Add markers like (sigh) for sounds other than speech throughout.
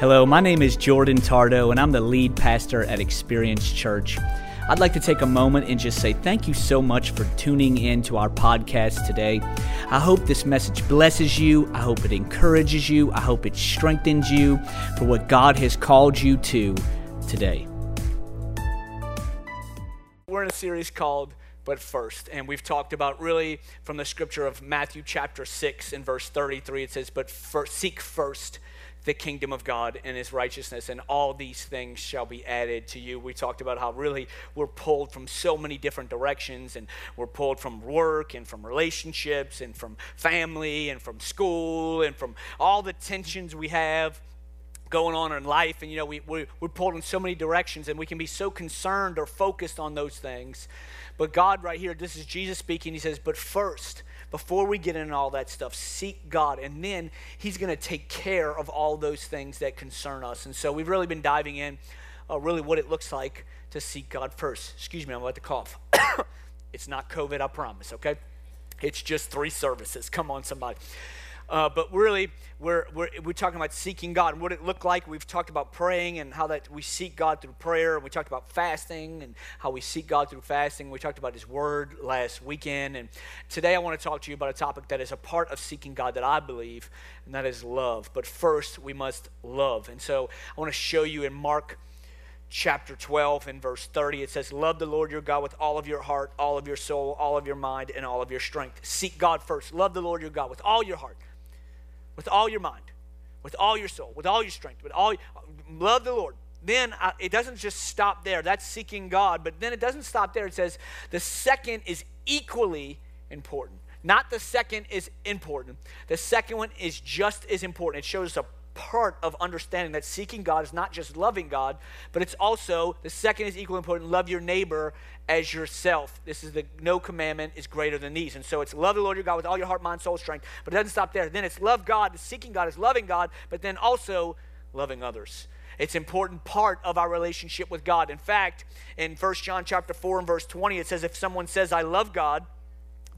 Hello, my name is Jordan Tardo, and I'm the lead pastor at Experience Church. I'd like to take a moment and just say thank you so much for tuning in to our podcast today. I hope this message blesses you. I hope it encourages you. I hope it strengthens you for what God has called you to today. We're in a series called But First, and we've talked about really from the scripture of Matthew chapter 6 and verse 33. It says, But first, seek first the kingdom of God and his righteousness, and all these things shall be added to you. We talked about how really we're pulled from so many different directions, and we're pulled from work and from relationships and from family and from school and from all the tensions we have going on in life. And you know we, we, we're pulled in so many directions and we can be so concerned or focused on those things. But god right here this is jesus speaking. He says but first before we get into all that stuff, seek God. And then He's going to take care of all those things that concern us. And so we've really been diving in, uh, really, what it looks like to seek God first. Excuse me, I'm about to cough. (coughs) it's not COVID, I promise, okay? It's just three services. Come on, somebody. Uh, but really, we're, we're, we're talking about seeking God and what it looked like. We've talked about praying and how that we seek God through prayer. And we talked about fasting and how we seek God through fasting. We talked about His Word last weekend. And today I want to talk to you about a topic that is a part of seeking God that I believe, and that is love. But first, we must love. And so I want to show you in Mark chapter 12 and verse 30 it says love the lord your god with all of your heart all of your soul all of your mind and all of your strength seek god first love the lord your god with all your heart with all your mind, with all your soul, with all your strength, with all love the Lord. Then uh, it doesn't just stop there. That's seeking God, but then it doesn't stop there. It says the second is equally important. Not the second is important. The second one is just as important. It shows us a part of understanding that seeking God is not just loving God, but it's also the second is equally important love your neighbor as yourself. This is the no commandment is greater than these. And so it's love the Lord your God with all your heart, mind, soul, strength. But it doesn't stop there. Then it's love God, The seeking God is loving God, but then also loving others. It's important part of our relationship with God. In fact, in 1 John chapter 4 and verse 20, it says, if someone says, I love God,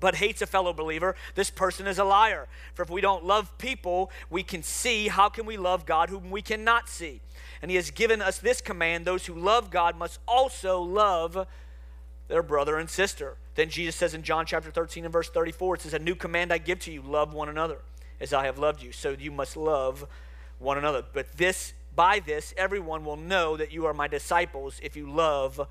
but hates a fellow believer, this person is a liar. For if we don't love people we can see, how can we love God whom we cannot see? And he has given us this command those who love God must also love their brother and sister. Then Jesus says in John chapter 13 and verse 34, it says, A new command I give to you love one another as I have loved you. So you must love one another. But this, by this, everyone will know that you are my disciples if you love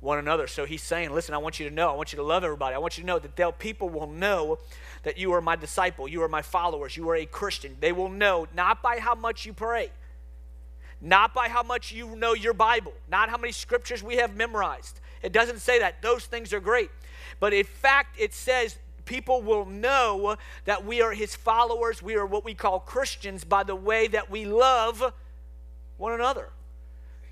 one another. So he's saying, listen, I want you to know, I want you to love everybody. I want you to know that people will know that you are my disciple, you are my followers, you are a Christian. They will know not by how much you pray, not by how much you know your Bible, not how many scriptures we have memorized. It doesn't say that. Those things are great. But in fact, it says people will know that we are his followers, we are what we call Christians by the way that we love one another.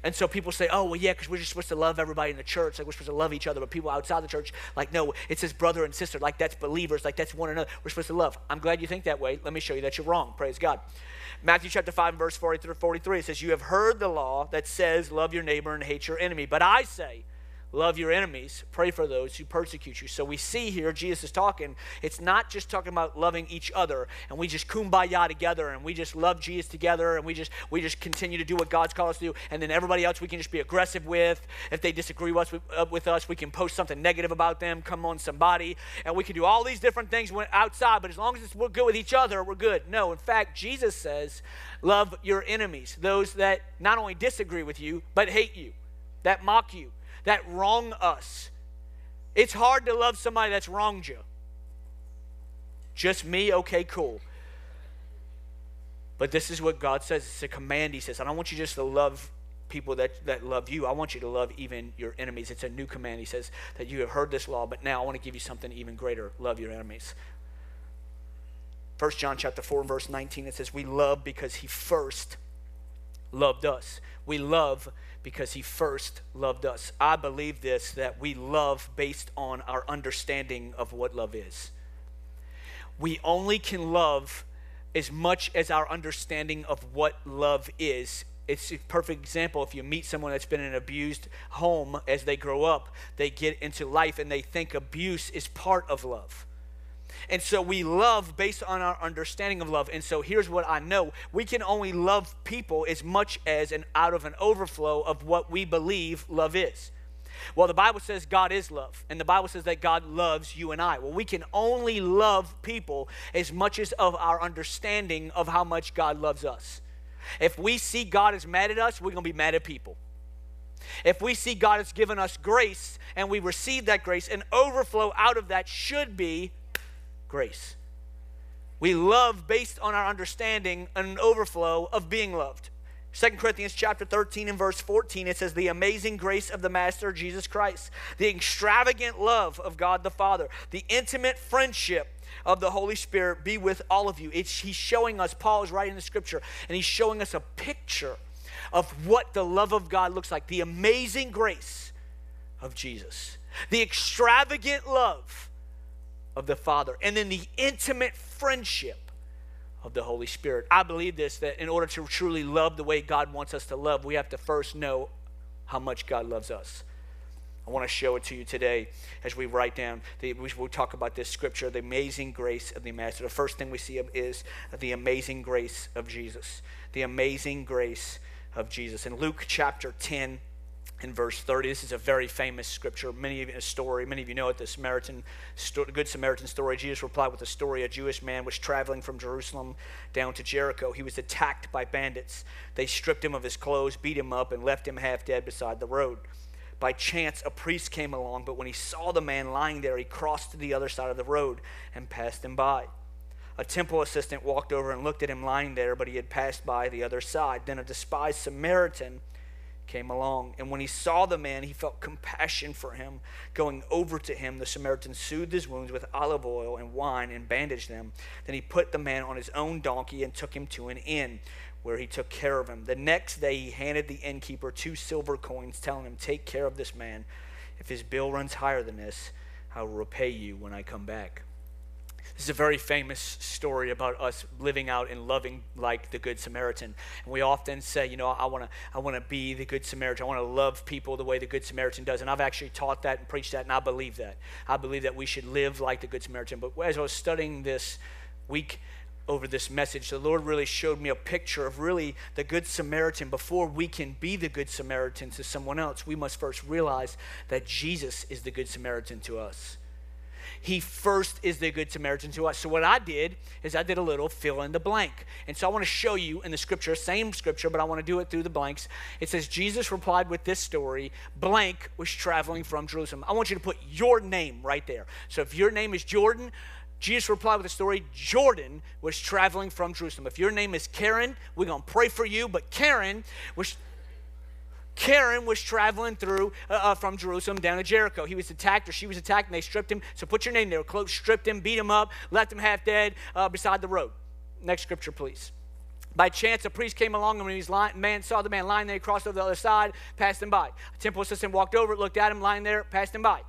And so people say, oh, well, yeah, because we're just supposed to love everybody in the church. Like we're supposed to love each other. But people outside the church, like, no, it says brother and sister. Like that's believers. Like that's one another. We're supposed to love. I'm glad you think that way. Let me show you that you're wrong. Praise God. Matthew chapter 5, verse 43, 43 it says, You have heard the law that says, Love your neighbor and hate your enemy. But I say, Love your enemies, pray for those who persecute you. So we see here, Jesus is talking, it's not just talking about loving each other and we just kumbaya together and we just love Jesus together and we just we just continue to do what God's called us to do and then everybody else we can just be aggressive with. If they disagree with, uh, with us, we can post something negative about them, come on somebody, and we can do all these different things outside, but as long as we're good with each other, we're good. No, in fact, Jesus says, love your enemies, those that not only disagree with you, but hate you, that mock you that wrong us. It's hard to love somebody that's wronged you. Just me? Okay, cool. But this is what God says. It's a command, He says. I don't want you just to love people that, that love you. I want you to love even your enemies. It's a new command. He says that you have heard this law, but now I want to give you something even greater. Love your enemies. 1 John chapter 4 verse 19, it says, We love because he first loved us. We love because he first loved us. I believe this that we love based on our understanding of what love is. We only can love as much as our understanding of what love is. It's a perfect example. If you meet someone that's been in an abused home as they grow up, they get into life and they think abuse is part of love. And so we love based on our understanding of love. And so here's what I know we can only love people as much as and out of an overflow of what we believe love is. Well, the Bible says God is love, and the Bible says that God loves you and I. Well, we can only love people as much as of our understanding of how much God loves us. If we see God is mad at us, we're going to be mad at people. If we see God has given us grace and we receive that grace, an overflow out of that should be grace. We love based on our understanding an overflow of being loved. 2 Corinthians chapter 13 and verse 14 it says the amazing grace of the master Jesus Christ, the extravagant love of God the Father, the intimate friendship of the Holy Spirit be with all of you. It's, he's showing us Paul is writing the scripture and he's showing us a picture of what the love of God looks like, the amazing grace of Jesus, the extravagant love of the Father, and then the intimate friendship of the Holy Spirit. I believe this that in order to truly love the way God wants us to love, we have to first know how much God loves us. I want to show it to you today as we write down, the, we will talk about this scripture, the amazing grace of the Master. The first thing we see is the amazing grace of Jesus. The amazing grace of Jesus. In Luke chapter 10, in verse 30. This is a very famous scripture. Many of you, a story. Many of you know it. The Samaritan, Good Samaritan story. Jesus replied with a story. A Jewish man was traveling from Jerusalem down to Jericho. He was attacked by bandits. They stripped him of his clothes, beat him up, and left him half dead beside the road. By chance, a priest came along, but when he saw the man lying there, he crossed to the other side of the road and passed him by. A temple assistant walked over and looked at him lying there, but he had passed by the other side. Then a despised Samaritan came along. And when he saw the man, he felt compassion for him. Going over to him, the Samaritan soothed his wounds with olive oil and wine and bandaged them. Then he put the man on his own donkey and took him to an inn where he took care of him. The next day, he handed the innkeeper two silver coins, telling him, Take care of this man. If his bill runs higher than this, I will repay you when I come back. This is a very famous story about us living out and loving like the Good Samaritan. And we often say, you know, I want to I want to be the Good Samaritan. I want to love people the way the Good Samaritan does. And I've actually taught that and preached that, and I believe that. I believe that we should live like the Good Samaritan. But as I was studying this week, over this message, the Lord really showed me a picture of really the Good Samaritan. Before we can be the Good Samaritan to someone else, we must first realize that Jesus is the Good Samaritan to us. He first is the Good Samaritan to us. So, what I did is I did a little fill in the blank. And so, I want to show you in the scripture, same scripture, but I want to do it through the blanks. It says, Jesus replied with this story blank was traveling from Jerusalem. I want you to put your name right there. So, if your name is Jordan, Jesus replied with the story Jordan was traveling from Jerusalem. If your name is Karen, we're going to pray for you, but Karen was Karen was traveling through uh, uh, from Jerusalem down to Jericho. He was attacked, or she was attacked, and they stripped him. So put your name there. Close, stripped him, beat him up, left him half dead uh, beside the road. Next scripture, please. By chance, a priest came along, and when his man saw the man lying there, he crossed over the other side, passed him by. A temple assistant walked over, looked at him lying there, passed him by.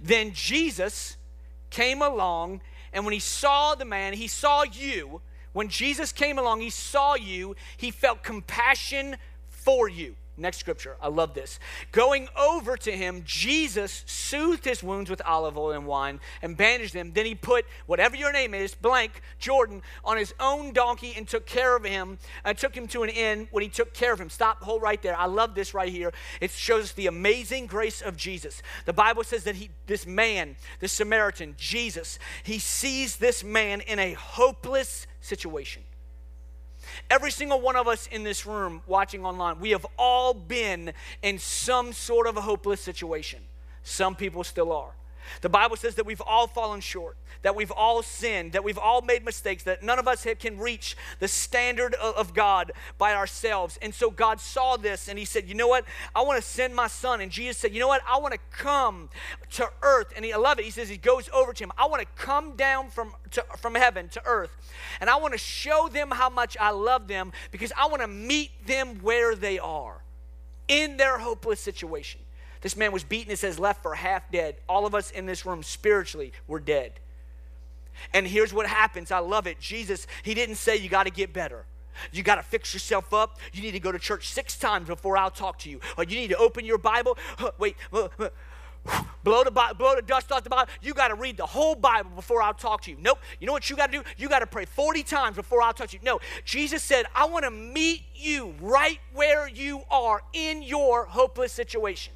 Then Jesus came along, and when he saw the man, he saw you. When Jesus came along, he saw you. He felt compassion for you. Next scripture, I love this. Going over to him, Jesus soothed his wounds with olive oil and wine and bandaged them. Then he put whatever your name is, blank, Jordan, on his own donkey and took care of him and took him to an inn when he took care of him. Stop, hold right there. I love this right here. It shows the amazing grace of Jesus. The Bible says that he, this man, this Samaritan, Jesus, he sees this man in a hopeless situation. Every single one of us in this room watching online, we have all been in some sort of a hopeless situation. Some people still are. The Bible says that we've all fallen short, that we've all sinned, that we've all made mistakes, that none of us can reach the standard of God by ourselves. And so God saw this and He said, You know what? I want to send my son. And Jesus said, You know what? I want to come to earth. And he, I love it. He says, He goes over to him. I want to come down from, to, from heaven to earth. And I want to show them how much I love them because I want to meet them where they are in their hopeless situation. This man was beaten, it says, left for half dead. All of us in this room spiritually were dead. And here's what happens. I love it. Jesus, he didn't say you got to get better. You got to fix yourself up. You need to go to church six times before I'll talk to you. Or you need to open your Bible. Wait, (sighs) blow the, blow the dust off the Bible. You got to read the whole Bible before I'll talk to you. Nope. You know what you got to do? You got to pray 40 times before I'll talk to you. No. Jesus said, I want to meet you right where you are in your hopeless situation.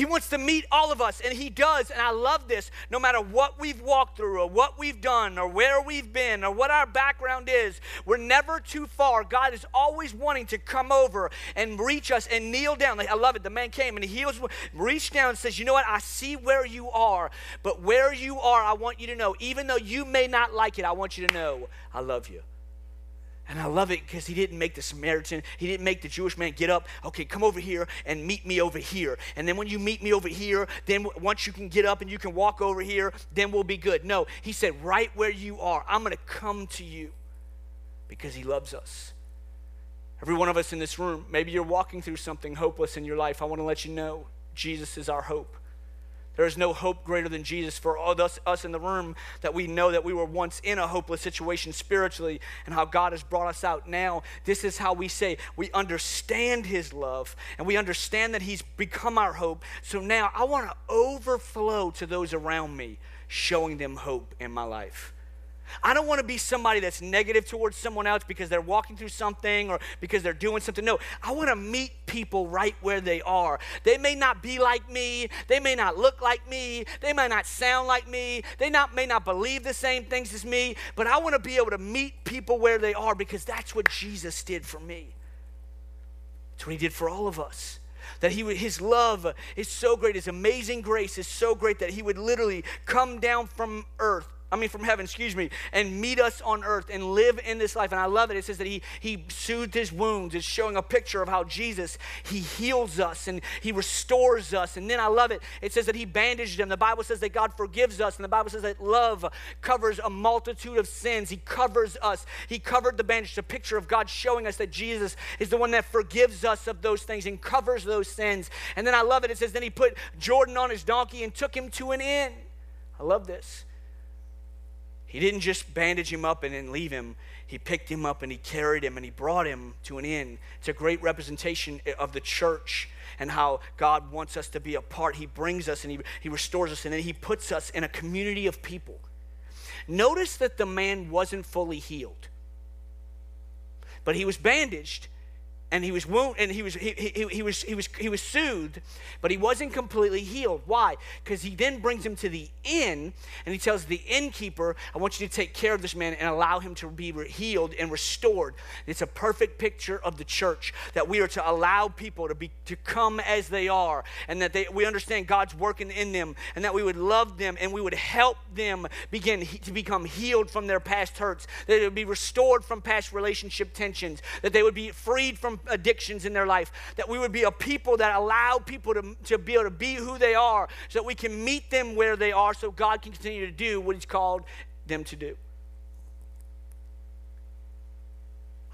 He wants to meet all of us, and He does. And I love this. No matter what we've walked through, or what we've done, or where we've been, or what our background is, we're never too far. God is always wanting to come over and reach us and kneel down. Like, I love it. The man came and he heals, reached down and says, You know what? I see where you are, but where you are, I want you to know, even though you may not like it, I want you to know I love you. And I love it because he didn't make the Samaritan, he didn't make the Jewish man get up, okay, come over here and meet me over here. And then when you meet me over here, then once you can get up and you can walk over here, then we'll be good. No, he said, right where you are, I'm going to come to you because he loves us. Every one of us in this room, maybe you're walking through something hopeless in your life. I want to let you know Jesus is our hope. There is no hope greater than Jesus for all us, us in the room that we know that we were once in a hopeless situation spiritually and how God has brought us out now. This is how we say we understand His love and we understand that He's become our hope. So now I want to overflow to those around me, showing them hope in my life. I don't want to be somebody that's negative towards someone else because they're walking through something or because they're doing something. No, I want to meet people right where they are. They may not be like me, they may not look like me, they may not sound like me, they not, may not believe the same things as me, but I want to be able to meet people where they are because that's what Jesus did for me. That's what he did for all of us that he would, his love is so great, his amazing grace is so great that he would literally come down from earth I mean, from heaven, excuse me, and meet us on earth and live in this life. And I love it. It says that he, he soothed his wounds. It's showing a picture of how Jesus, he heals us and he restores us. And then I love it. It says that he bandaged them. The Bible says that God forgives us. And the Bible says that love covers a multitude of sins. He covers us. He covered the bandage. It's a picture of God showing us that Jesus is the one that forgives us of those things and covers those sins. And then I love it. It says, then he put Jordan on his donkey and took him to an inn. I love this. He didn't just bandage him up and then leave him. He picked him up and he carried him and he brought him to an inn. It's a great representation of the church and how God wants us to be a part. He brings us and he, he restores us and then he puts us in a community of people. Notice that the man wasn't fully healed, but he was bandaged and he was wounded and he was he, he, he, was he was he was soothed but he wasn't completely healed. Why? Because he then brings him to the inn and he tells the innkeeper i want you to take care of this man and allow him to be healed and restored. It's a perfect picture of the church that we are to allow people to be to come as they are and that they we understand god's working in them and that we would love them and we would help them begin to become healed from their past hurts that they would be restored from past relationship tensions that they would be freed from addictions in their life, that we would be a people that allow people to, to be able to be who they are, so that we can meet them where they are, so God can continue to do what He's called them to do.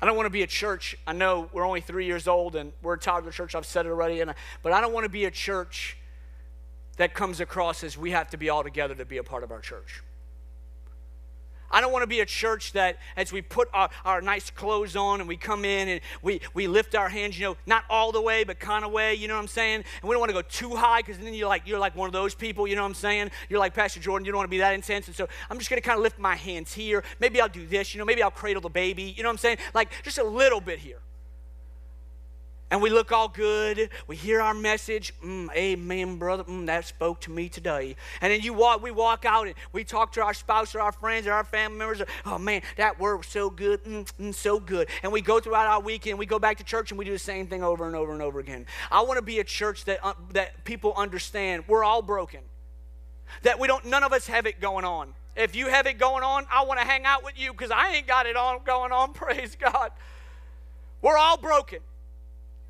I don't want to be a church. I know we're only three years old and we're a toddler church. I've said it already, and I, but I don't want to be a church that comes across as we have to be all together to be a part of our church. I don't want to be a church that as we put our, our nice clothes on and we come in and we, we lift our hands, you know, not all the way, but kind of way, you know what I'm saying? And we don't want to go too high because then you're like, you're like one of those people, you know what I'm saying? You're like Pastor Jordan, you don't want to be that intense. And so I'm just going to kind of lift my hands here. Maybe I'll do this, you know, maybe I'll cradle the baby, you know what I'm saying? Like just a little bit here and we look all good. We hear our message. Mm, amen, brother. Mm, that spoke to me today. And then you walk, we walk out and we talk to our spouse or our friends or our family members. oh man, that word was so good, mm, mm, so good. And we go throughout our weekend. We go back to church and we do the same thing over and over and over again. I want to be a church that uh, that people understand we're all broken. That we don't. None of us have it going on. If you have it going on, I want to hang out with you because I ain't got it all going on. (laughs) Praise God. We're all broken.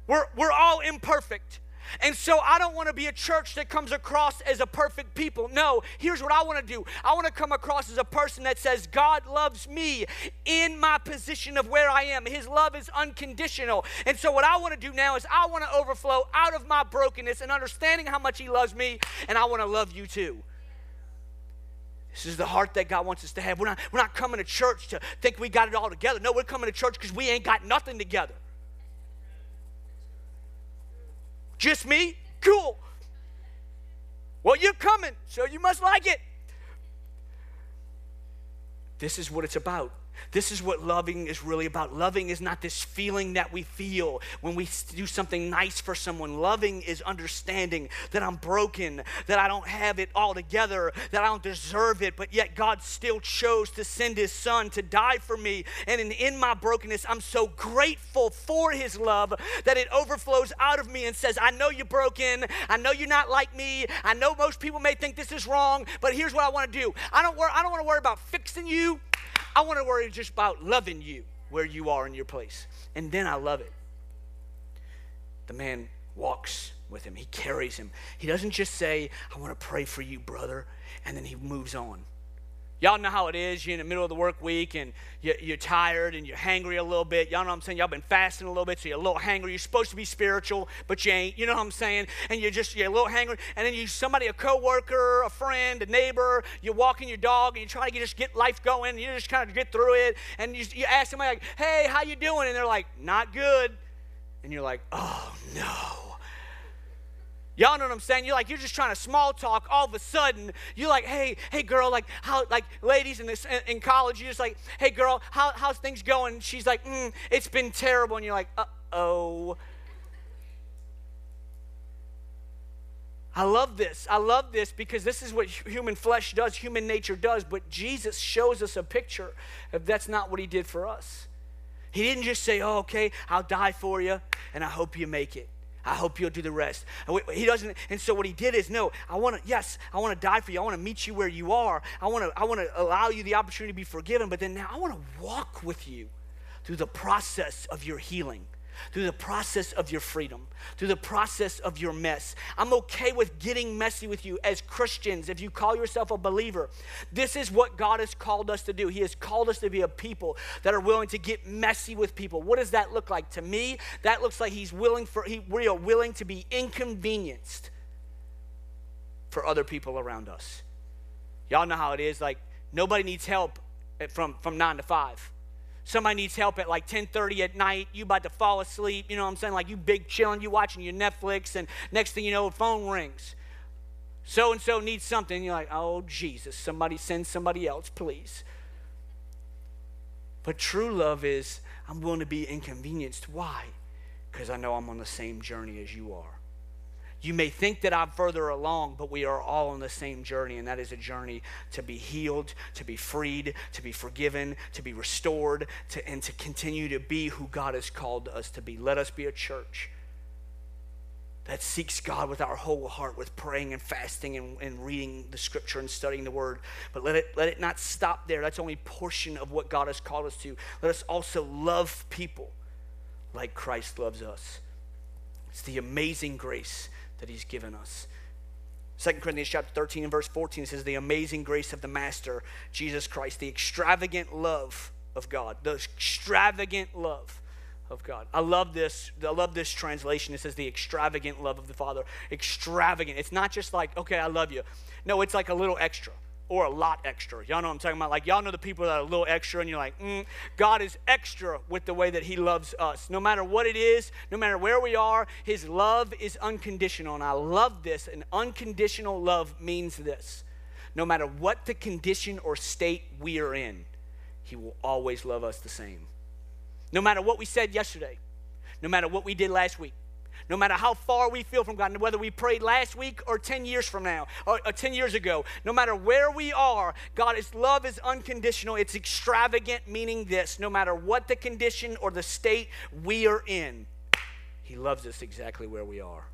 We're, we're all imperfect. And so I don't want to be a church that comes across as a perfect people. No, here's what I want to do I want to come across as a person that says, God loves me in my position of where I am. His love is unconditional. And so what I want to do now is I want to overflow out of my brokenness and understanding how much He loves me, and I want to love you too. This is the heart that God wants us to have. We're not, we're not coming to church to think we got it all together. No, we're coming to church because we ain't got nothing together. Just me? Cool. Well, you're coming, so you must like it. This is what it's about. This is what loving is really about. Loving is not this feeling that we feel when we do something nice for someone. Loving is understanding that I'm broken, that I don't have it all together, that I don't deserve it, but yet God still chose to send His Son to die for me. And in, in my brokenness, I'm so grateful for His love that it overflows out of me and says, I know you're broken. I know you're not like me. I know most people may think this is wrong, but here's what I want to do I don't, wor- I don't want to worry about fixing you. I want to worry just about loving you where you are in your place. And then I love it. The man walks with him, he carries him. He doesn't just say, I want to pray for you, brother, and then he moves on. Y'all know how it is. You're in the middle of the work week and you're tired and you're hangry a little bit. Y'all know what I'm saying? Y'all been fasting a little bit, so you're a little hangry. You're supposed to be spiritual, but you ain't. You know what I'm saying? And you're just you're a little hangry. And then you somebody, a coworker, a friend, a neighbor, you're walking your dog and you're trying to just get life going. You just kind of get through it. And you, you ask somebody like, "Hey, how you doing?" And they're like, "Not good." And you're like, "Oh no." Y'all know what I'm saying? You're like, you're just trying to small talk. All of a sudden, you're like, hey, hey, girl, like, how, like, ladies in this in college, you're just like, hey, girl, how, how's things going? she's like, mm, it's been terrible. And you're like, uh oh. I love this. I love this because this is what human flesh does, human nature does. But Jesus shows us a picture of that's not what he did for us. He didn't just say, oh, okay, I'll die for you and I hope you make it. I hope you'll do the rest. He doesn't, and so what he did is, no, I want to, yes, I want to die for you. I want to meet you where you are. I want to, I want to allow you the opportunity to be forgiven, but then now I want to walk with you through the process of your healing through the process of your freedom, through the process of your mess. I'm okay with getting messy with you as Christians, if you call yourself a believer. This is what God has called us to do. He has called us to be a people that are willing to get messy with people. What does that look like? To me, that looks like He's willing for, he, we are willing to be inconvenienced for other people around us. Y'all know how it is. Like, nobody needs help from, from nine to five somebody needs help at like 10.30 at night. You about to fall asleep. You know what i'm saying? Like you big chilling you watching your netflix and next thing you know phone rings. So and so needs something. You're like oh jesus somebody send somebody else please. But true love is i'm willing to be inconvenienced. Why? Because i know i'm on the same journey as you are you may think that I'm further along, but we are all on the same journey, and that is a journey to be healed, to be freed, to be forgiven, to be restored, to, and to continue to be who God has called us to be. Let us be a church that seeks God with our whole heart, with praying and fasting and, and reading the scripture and studying the word. But let it, let it not stop there. That's only portion of what God has called us to. Let us also love people like Christ loves us. It's the amazing grace that he's given us. 2 Corinthians chapter 13 and verse 14 says, The amazing grace of the Master, Jesus Christ, the extravagant love of God, the extravagant love of God. I love this. I love this translation. It says the extravagant love of the Father. Extravagant. It's not just like, okay, I love you. No, it's like a little extra or a lot extra. Y'all know what I'm talking about? Like, y'all know the people that are a little extra, and you're like, mm, God is extra with the way that He loves us. No matter what it is, no matter where we are, His love is unconditional. And I love this. An unconditional love means this no matter what the condition or state we are in, He will always love us the same. No matter what we said yesterday, no matter what we did last week, no matter how far we feel from God, whether we prayed last week or 10 years from now, or, or 10 years ago, no matter where we are, God's love is unconditional. It's extravagant, meaning this no matter what the condition or the state we are in, He loves us exactly where we are.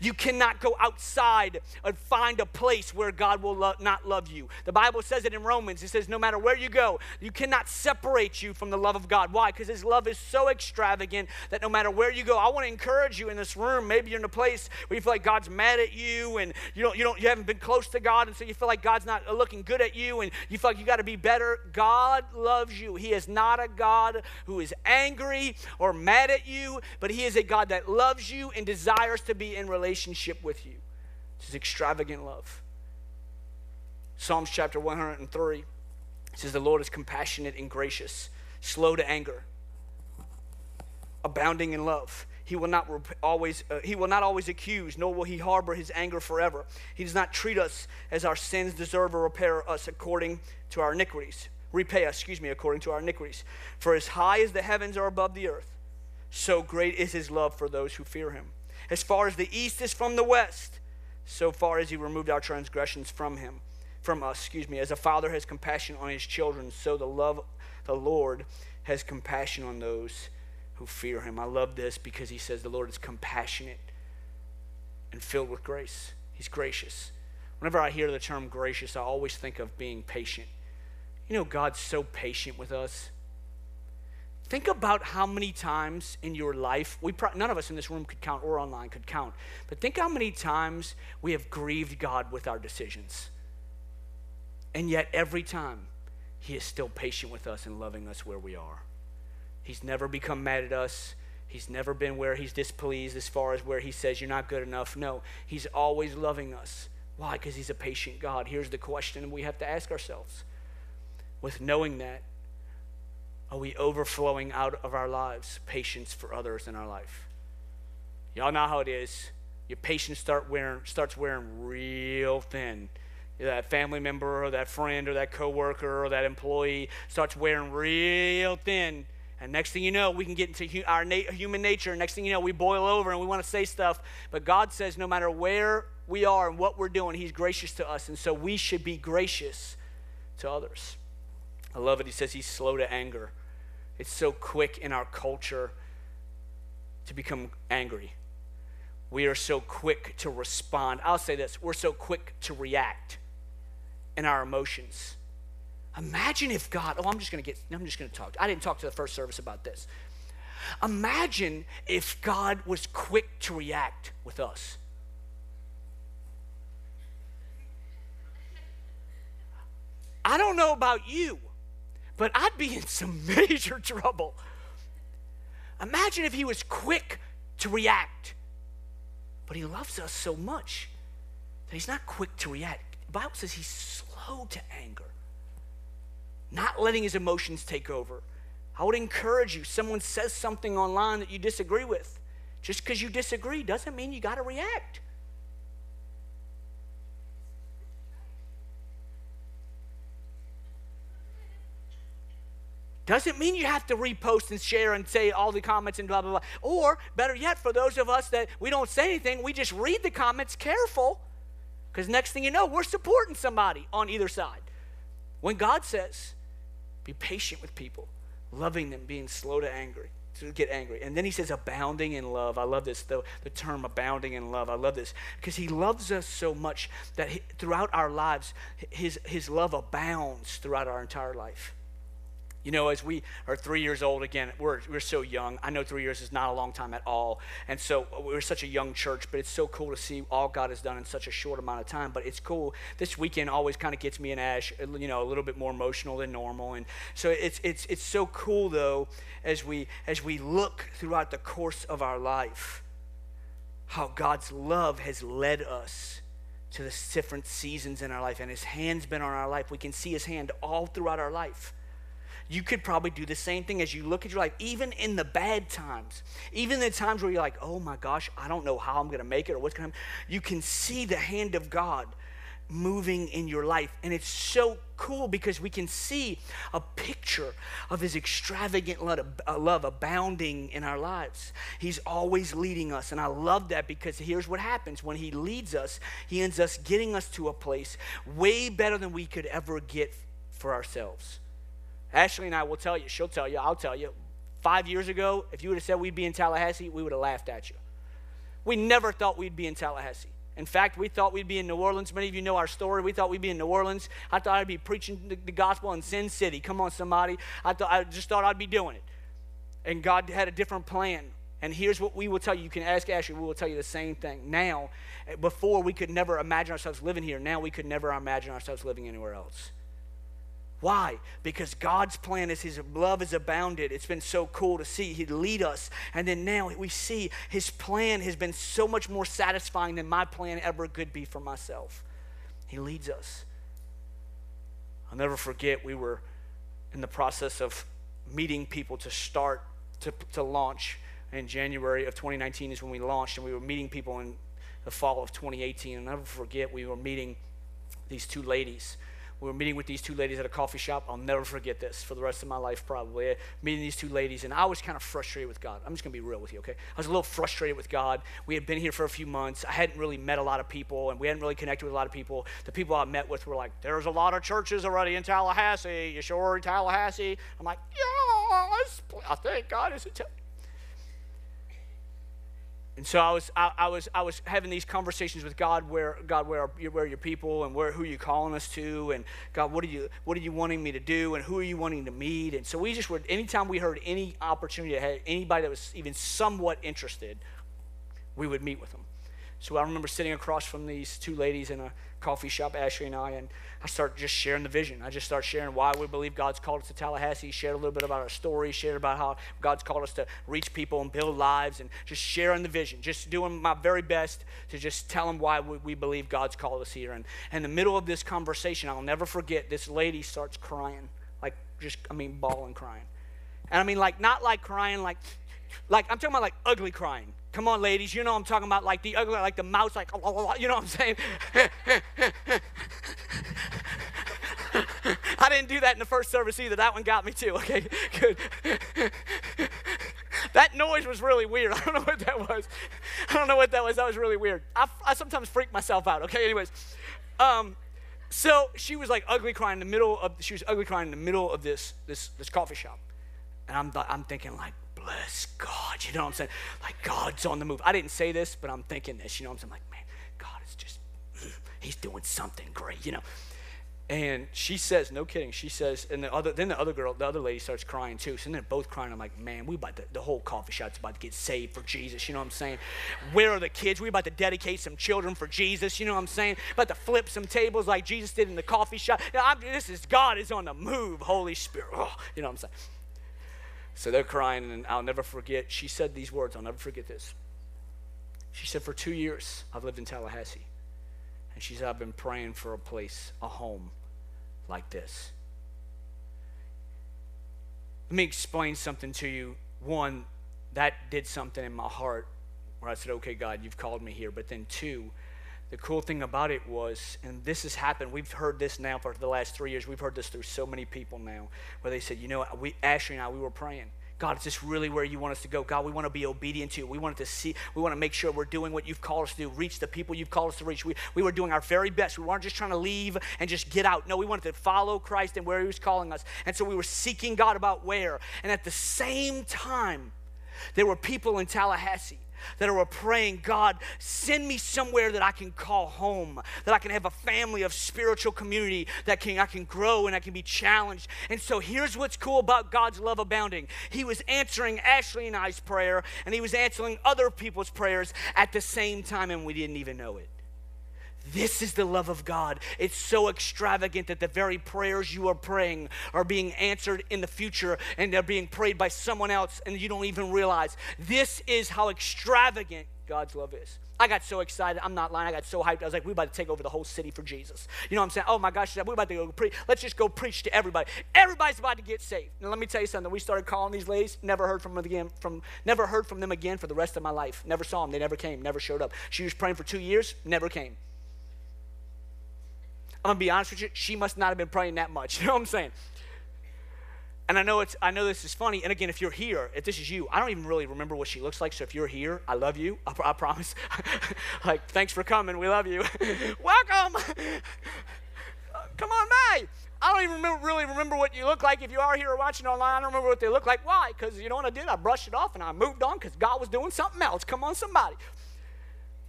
You cannot go outside and find a place where God will lo- not love you. The Bible says it in Romans. It says, no matter where you go, you cannot separate you from the love of God. Why? Because His love is so extravagant that no matter where you go, I want to encourage you in this room. Maybe you're in a place where you feel like God's mad at you and you don't, you don't, you haven't been close to God, and so you feel like God's not looking good at you, and you feel like you got to be better. God loves you. He is not a God who is angry or mad at you, but He is a God that loves you and desires to be in relationship with you. It's his extravagant love. Psalms chapter 103 says, The Lord is compassionate and gracious, slow to anger, abounding in love. He will not always uh, he will not always accuse, nor will he harbor his anger forever. He does not treat us as our sins deserve or repair us according to our iniquities. Repay us, excuse me, according to our iniquities. For as high as the heavens are above the earth, so great is his love for those who fear him. As far as the east is from the west, so far as he removed our transgressions from him, from us, excuse me. As a father has compassion on his children, so the love the Lord has compassion on those who fear him. I love this because he says the Lord is compassionate and filled with grace. He's gracious. Whenever I hear the term gracious, I always think of being patient. You know, God's so patient with us. Think about how many times in your life, we pro- none of us in this room could count or online could count, but think how many times we have grieved God with our decisions. And yet, every time, He is still patient with us and loving us where we are. He's never become mad at us. He's never been where he's displeased as far as where he says you're not good enough. No, he's always loving us. Why? Because he's a patient God. Here's the question we have to ask ourselves. With knowing that, are we overflowing out of our lives patience for others in our life? Y'all know how it is. Your patience start wearing, starts wearing real thin. That family member or that friend or that coworker or that employee starts wearing real thin and next thing you know, we can get into our human nature. Next thing you know, we boil over and we want to say stuff. But God says no matter where we are and what we're doing, He's gracious to us. And so we should be gracious to others. I love it. He says He's slow to anger. It's so quick in our culture to become angry. We are so quick to respond. I'll say this we're so quick to react in our emotions. Imagine if God, oh, I'm just going to get, I'm just going to talk. I didn't talk to the first service about this. Imagine if God was quick to react with us. I don't know about you, but I'd be in some (laughs) major trouble. Imagine if he was quick to react, but he loves us so much that he's not quick to react. The Bible says he's slow to anger not letting his emotions take over. I would encourage you, someone says something online that you disagree with. Just because you disagree doesn't mean you got to react. Doesn't mean you have to repost and share and say all the comments and blah, blah, blah. Or, better yet, for those of us that we don't say anything, we just read the comments careful because next thing you know, we're supporting somebody on either side. When God says, be patient with people, loving them, being slow to angry, to get angry. And then he says, abounding in love. I love this, the, the term abounding in love. I love this because he loves us so much that he, throughout our lives, his, his love abounds throughout our entire life. You know, as we are three years old, again, we're, we're so young. I know three years is not a long time at all. And so uh, we're such a young church, but it's so cool to see all God has done in such a short amount of time. But it's cool. This weekend always kind of gets me and Ash, you know, a little bit more emotional than normal. And so it's, it's, it's so cool, though, as we, as we look throughout the course of our life, how God's love has led us to the different seasons in our life. And his hand's been on our life. We can see his hand all throughout our life you could probably do the same thing as you look at your life, even in the bad times, even the times where you're like, oh my gosh, I don't know how I'm going to make it or what's going to happen. You can see the hand of God moving in your life. And it's so cool because we can see a picture of his extravagant uh, love abounding in our lives. He's always leading us. And I love that because here's what happens when he leads us, he ends us getting us to a place way better than we could ever get for ourselves. Ashley and I will tell you, she'll tell you, I'll tell you. Five years ago, if you would have said we'd be in Tallahassee, we would have laughed at you. We never thought we'd be in Tallahassee. In fact, we thought we'd be in New Orleans. Many of you know our story. We thought we'd be in New Orleans. I thought I'd be preaching the, gospel in Sin City. Come on, somebody. I, thought, I just thought I'd be doing it. And God had a different plan. And here's what we will tell you. You can ask Ashley, we will tell you the same thing. Now, before we could never imagine ourselves living here, now we could never imagine ourselves living anywhere else. Why? Because God's plan is His love is abounded. It's been so cool to see. He'd lead us. And then now we see His plan has been so much more satisfying than my plan ever could be for myself. He leads us. I'll never forget, we were in the process of meeting people to start, to, to launch in January of 2019 is when we launched, and we were meeting people in the fall of 2018. And I'll never forget, we were meeting these two ladies we were meeting with these two ladies at a coffee shop. I'll never forget this for the rest of my life, probably. Meeting these two ladies, and I was kind of frustrated with God. I'm just going to be real with you, okay? I was a little frustrated with God. We had been here for a few months. I hadn't really met a lot of people, and we hadn't really connected with a lot of people. The people I met with were like, There's a lot of churches already in Tallahassee. You sure Tallahassee? I'm like, Yeah, I think God is in Tallahassee. And so I was, I, I, was, I was having these conversations with God, where God, where are, where are your people, and where who are you calling us to, and God, what are you, what are you wanting me to do, and who are you wanting to meet? And so we just would, anytime we heard any opportunity, to have anybody that was even somewhat interested, we would meet with them. So I remember sitting across from these two ladies in a coffee shop, Ashley and I, and I started just sharing the vision. I just started sharing why we believe God's called us to Tallahassee, shared a little bit about our story, shared about how God's called us to reach people and build lives, and just sharing the vision, just doing my very best to just tell them why we, we believe God's called us here. And, and in the middle of this conversation, I'll never forget, this lady starts crying, like just, I mean, bawling crying. And I mean, like, not like crying, like, like, I'm talking about like ugly crying. Come on, ladies, you know I'm talking about like the ugly, like the mouse, like, you know what I'm saying? (laughs) I didn't do that in the first service either. That one got me too. Okay, (laughs) good. (laughs) that noise was really weird. I don't know what that was. I don't know what that was. That was really weird. I, I sometimes freak myself out. Okay, anyways. Um, so she was like ugly crying in the middle of, she was ugly crying in the middle of this, this, this coffee shop. And I'm, I'm thinking like, bless God. You know what I'm saying? Like, God's on the move. I didn't say this, but I'm thinking this. You know what I'm saying? Like, man, God is just, (clears throat) he's doing something great, you know. And she says, no kidding, she says, and the other, then the other girl, the other lady starts crying too. So then they're both crying. I'm like, man, we about to, the whole coffee shop's about to get saved for Jesus. You know what I'm saying? Where are the kids? We about to dedicate some children for Jesus. You know what I'm saying? About to flip some tables like Jesus did in the coffee shop. You know, this is God is on the move. Holy Spirit. Oh, you know what I'm saying? So they're crying, and I'll never forget. She said these words. I'll never forget this. She said, For two years, I've lived in Tallahassee. And she said, I've been praying for a place, a home like this. Let me explain something to you. One, that did something in my heart where I said, Okay, God, you've called me here. But then, two, the cool thing about it was, and this has happened, we've heard this now for the last three years. We've heard this through so many people now, where they said, you know, we, Ashley and I, we were praying. God, is this really where you want us to go? God, we want to be obedient to you. We want to see, we want to make sure we're doing what you've called us to do, reach the people you've called us to reach. We, we were doing our very best. We weren't just trying to leave and just get out. No, we wanted to follow Christ and where he was calling us. And so we were seeking God about where. And at the same time, there were people in Tallahassee that are praying, God, send me somewhere that I can call home, that I can have a family of spiritual community that can I can grow and I can be challenged. And so here's what's cool about God's love abounding. He was answering Ashley and I's prayer, and he was answering other people's prayers at the same time, and we didn't even know it. This is the love of God. It's so extravagant that the very prayers you are praying are being answered in the future and they're being prayed by someone else and you don't even realize. This is how extravagant God's love is. I got so excited. I'm not lying. I got so hyped. I was like, we're about to take over the whole city for Jesus. You know what I'm saying? Oh my gosh, we're about to go preach. Let's just go preach to everybody. Everybody's about to get saved. Now let me tell you something. We started calling these ladies, never heard from them again, from never heard from them again for the rest of my life. Never saw them. They never came, never showed up. She was praying for two years, never came. I'm gonna be honest with you, she must not have been praying that much. (laughs) You know what I'm saying? And I know it's I know this is funny. And again, if you're here, if this is you, I don't even really remember what she looks like. So if you're here, I love you. I, I promise. (laughs) like, thanks for coming. We love you. (laughs) Welcome. Come on by. I don't even remember, really remember what you look like. If you are here or watching online, I don't remember what they look like. Why? Because you know what I did? I brushed it off and I moved on because God was doing something else. Come on, somebody.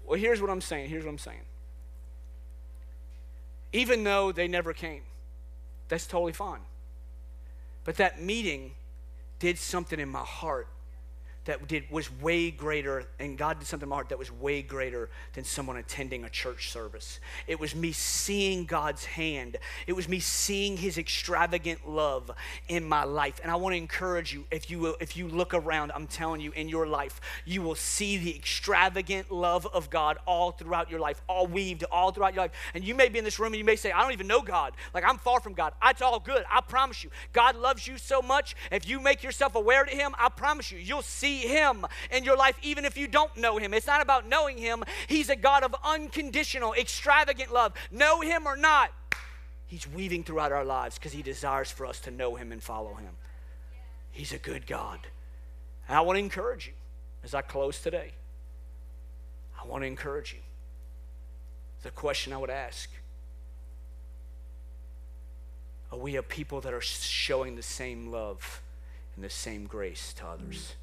Well, here's what I'm saying. Here's what I'm saying even though they never came. That's totally fine. But that meeting did something in my heart that did was way greater and god did something in my heart that was way greater than someone attending a church service. It was me seeing god's hand. It was me seeing his extravagant love in my life. And i want to encourage you if you if you look around i'm telling you in your life you will see the extravagant love of god all throughout your life all weaved all throughout your life. And you may be in this room and you may say i don't even know god. Like i'm far from god. It's all good. I promise you. God loves you so much. If you make yourself aware to him i promise you you'll see see Him in your life, even if you don't know Him. It's not about knowing Him, He's a God of unconditional, extravagant love. Know Him or not, He's weaving throughout our lives because He desires for us to know Him and follow Him. He's a good God. And I want to encourage you as I close today. I want to encourage you. The question I would ask Are we a people that are showing the same love and the same grace to others?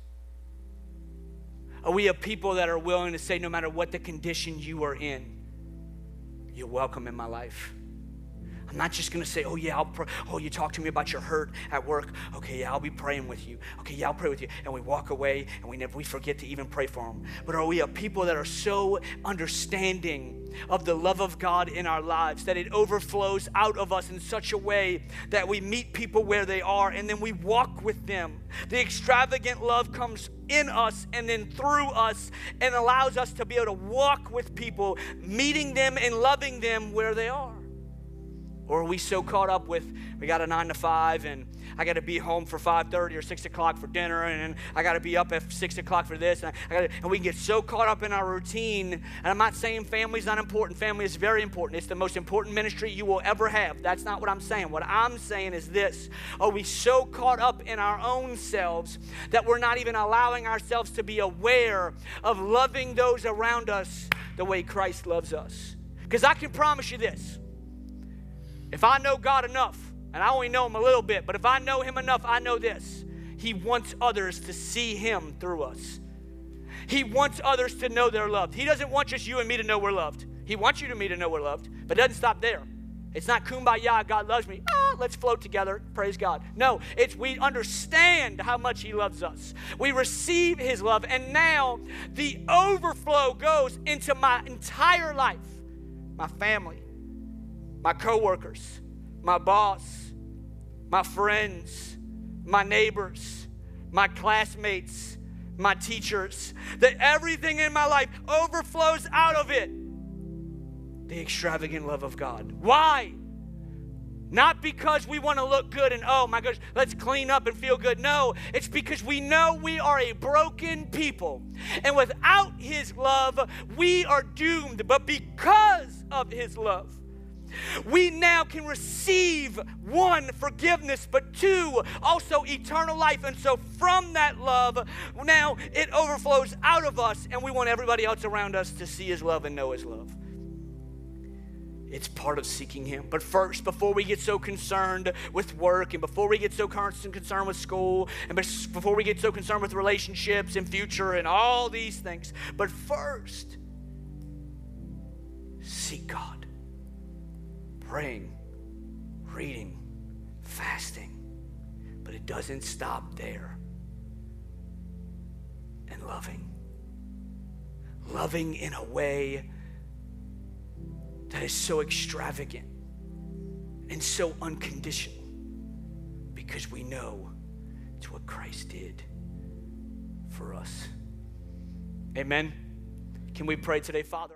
Are we a people that are willing to say, no matter what the condition you are in, you're welcome in my life? I'm not just going to say, oh, yeah, I'll pray. Oh, you talk to me about your hurt at work. Okay, yeah, I'll be praying with you. Okay, yeah, I'll pray with you. And we walk away and we never, we forget to even pray for them. But are we a people that are so understanding of the love of God in our lives that it overflows out of us in such a way that we meet people where they are and then we walk with them? The extravagant love comes in us and then through us and allows us to be able to walk with people, meeting them and loving them where they are. Or are we so caught up with we got a nine to five and I got to be home for 5:30 or 6 o'clock for dinner and I got to be up at 6 o'clock for this and, gotta, and we can get so caught up in our routine. And I'm not saying family's not important. Family is very important. It's the most important ministry you will ever have. That's not what I'm saying. What I'm saying is this: Are we so caught up in our own selves that we're not even allowing ourselves to be aware of loving those around us the way Christ loves us? Because I can promise you this if I know God enough, and I only know Him a little bit, but if I know Him enough, I know this He wants others to see Him through us. He wants others to know they're loved. He doesn't want just you and me to know we're loved. He wants you and me to know we're loved, but it doesn't stop there. It's not kumbaya, God loves me. Ah, let's float together. Praise God. No, it's we understand how much He loves us. We receive His love, and now the overflow goes into my entire life, my family, my coworkers, my boss, my friends, my neighbors, my classmates, my teachers, that everything in my life overflows out of it. The extravagant love of God. Why? Not because we want to look good and, oh my gosh, let's clean up and feel good. No, it's because we know we are a broken people. And without His love, we are doomed. But because of His love, we now can receive one, forgiveness, but two, also eternal life. And so from that love, now it overflows out of us, and we want everybody else around us to see His love and know His love. It's part of seeking Him. But first, before we get so concerned with work, and before we get so concerned with school, and before we get so concerned with relationships and future and all these things, but first, seek God praying, reading, fasting. But it doesn't stop there. And loving. Loving in a way that is so extravagant and so unconditional because we know it's what Christ did for us. Amen. Can we pray today, Father?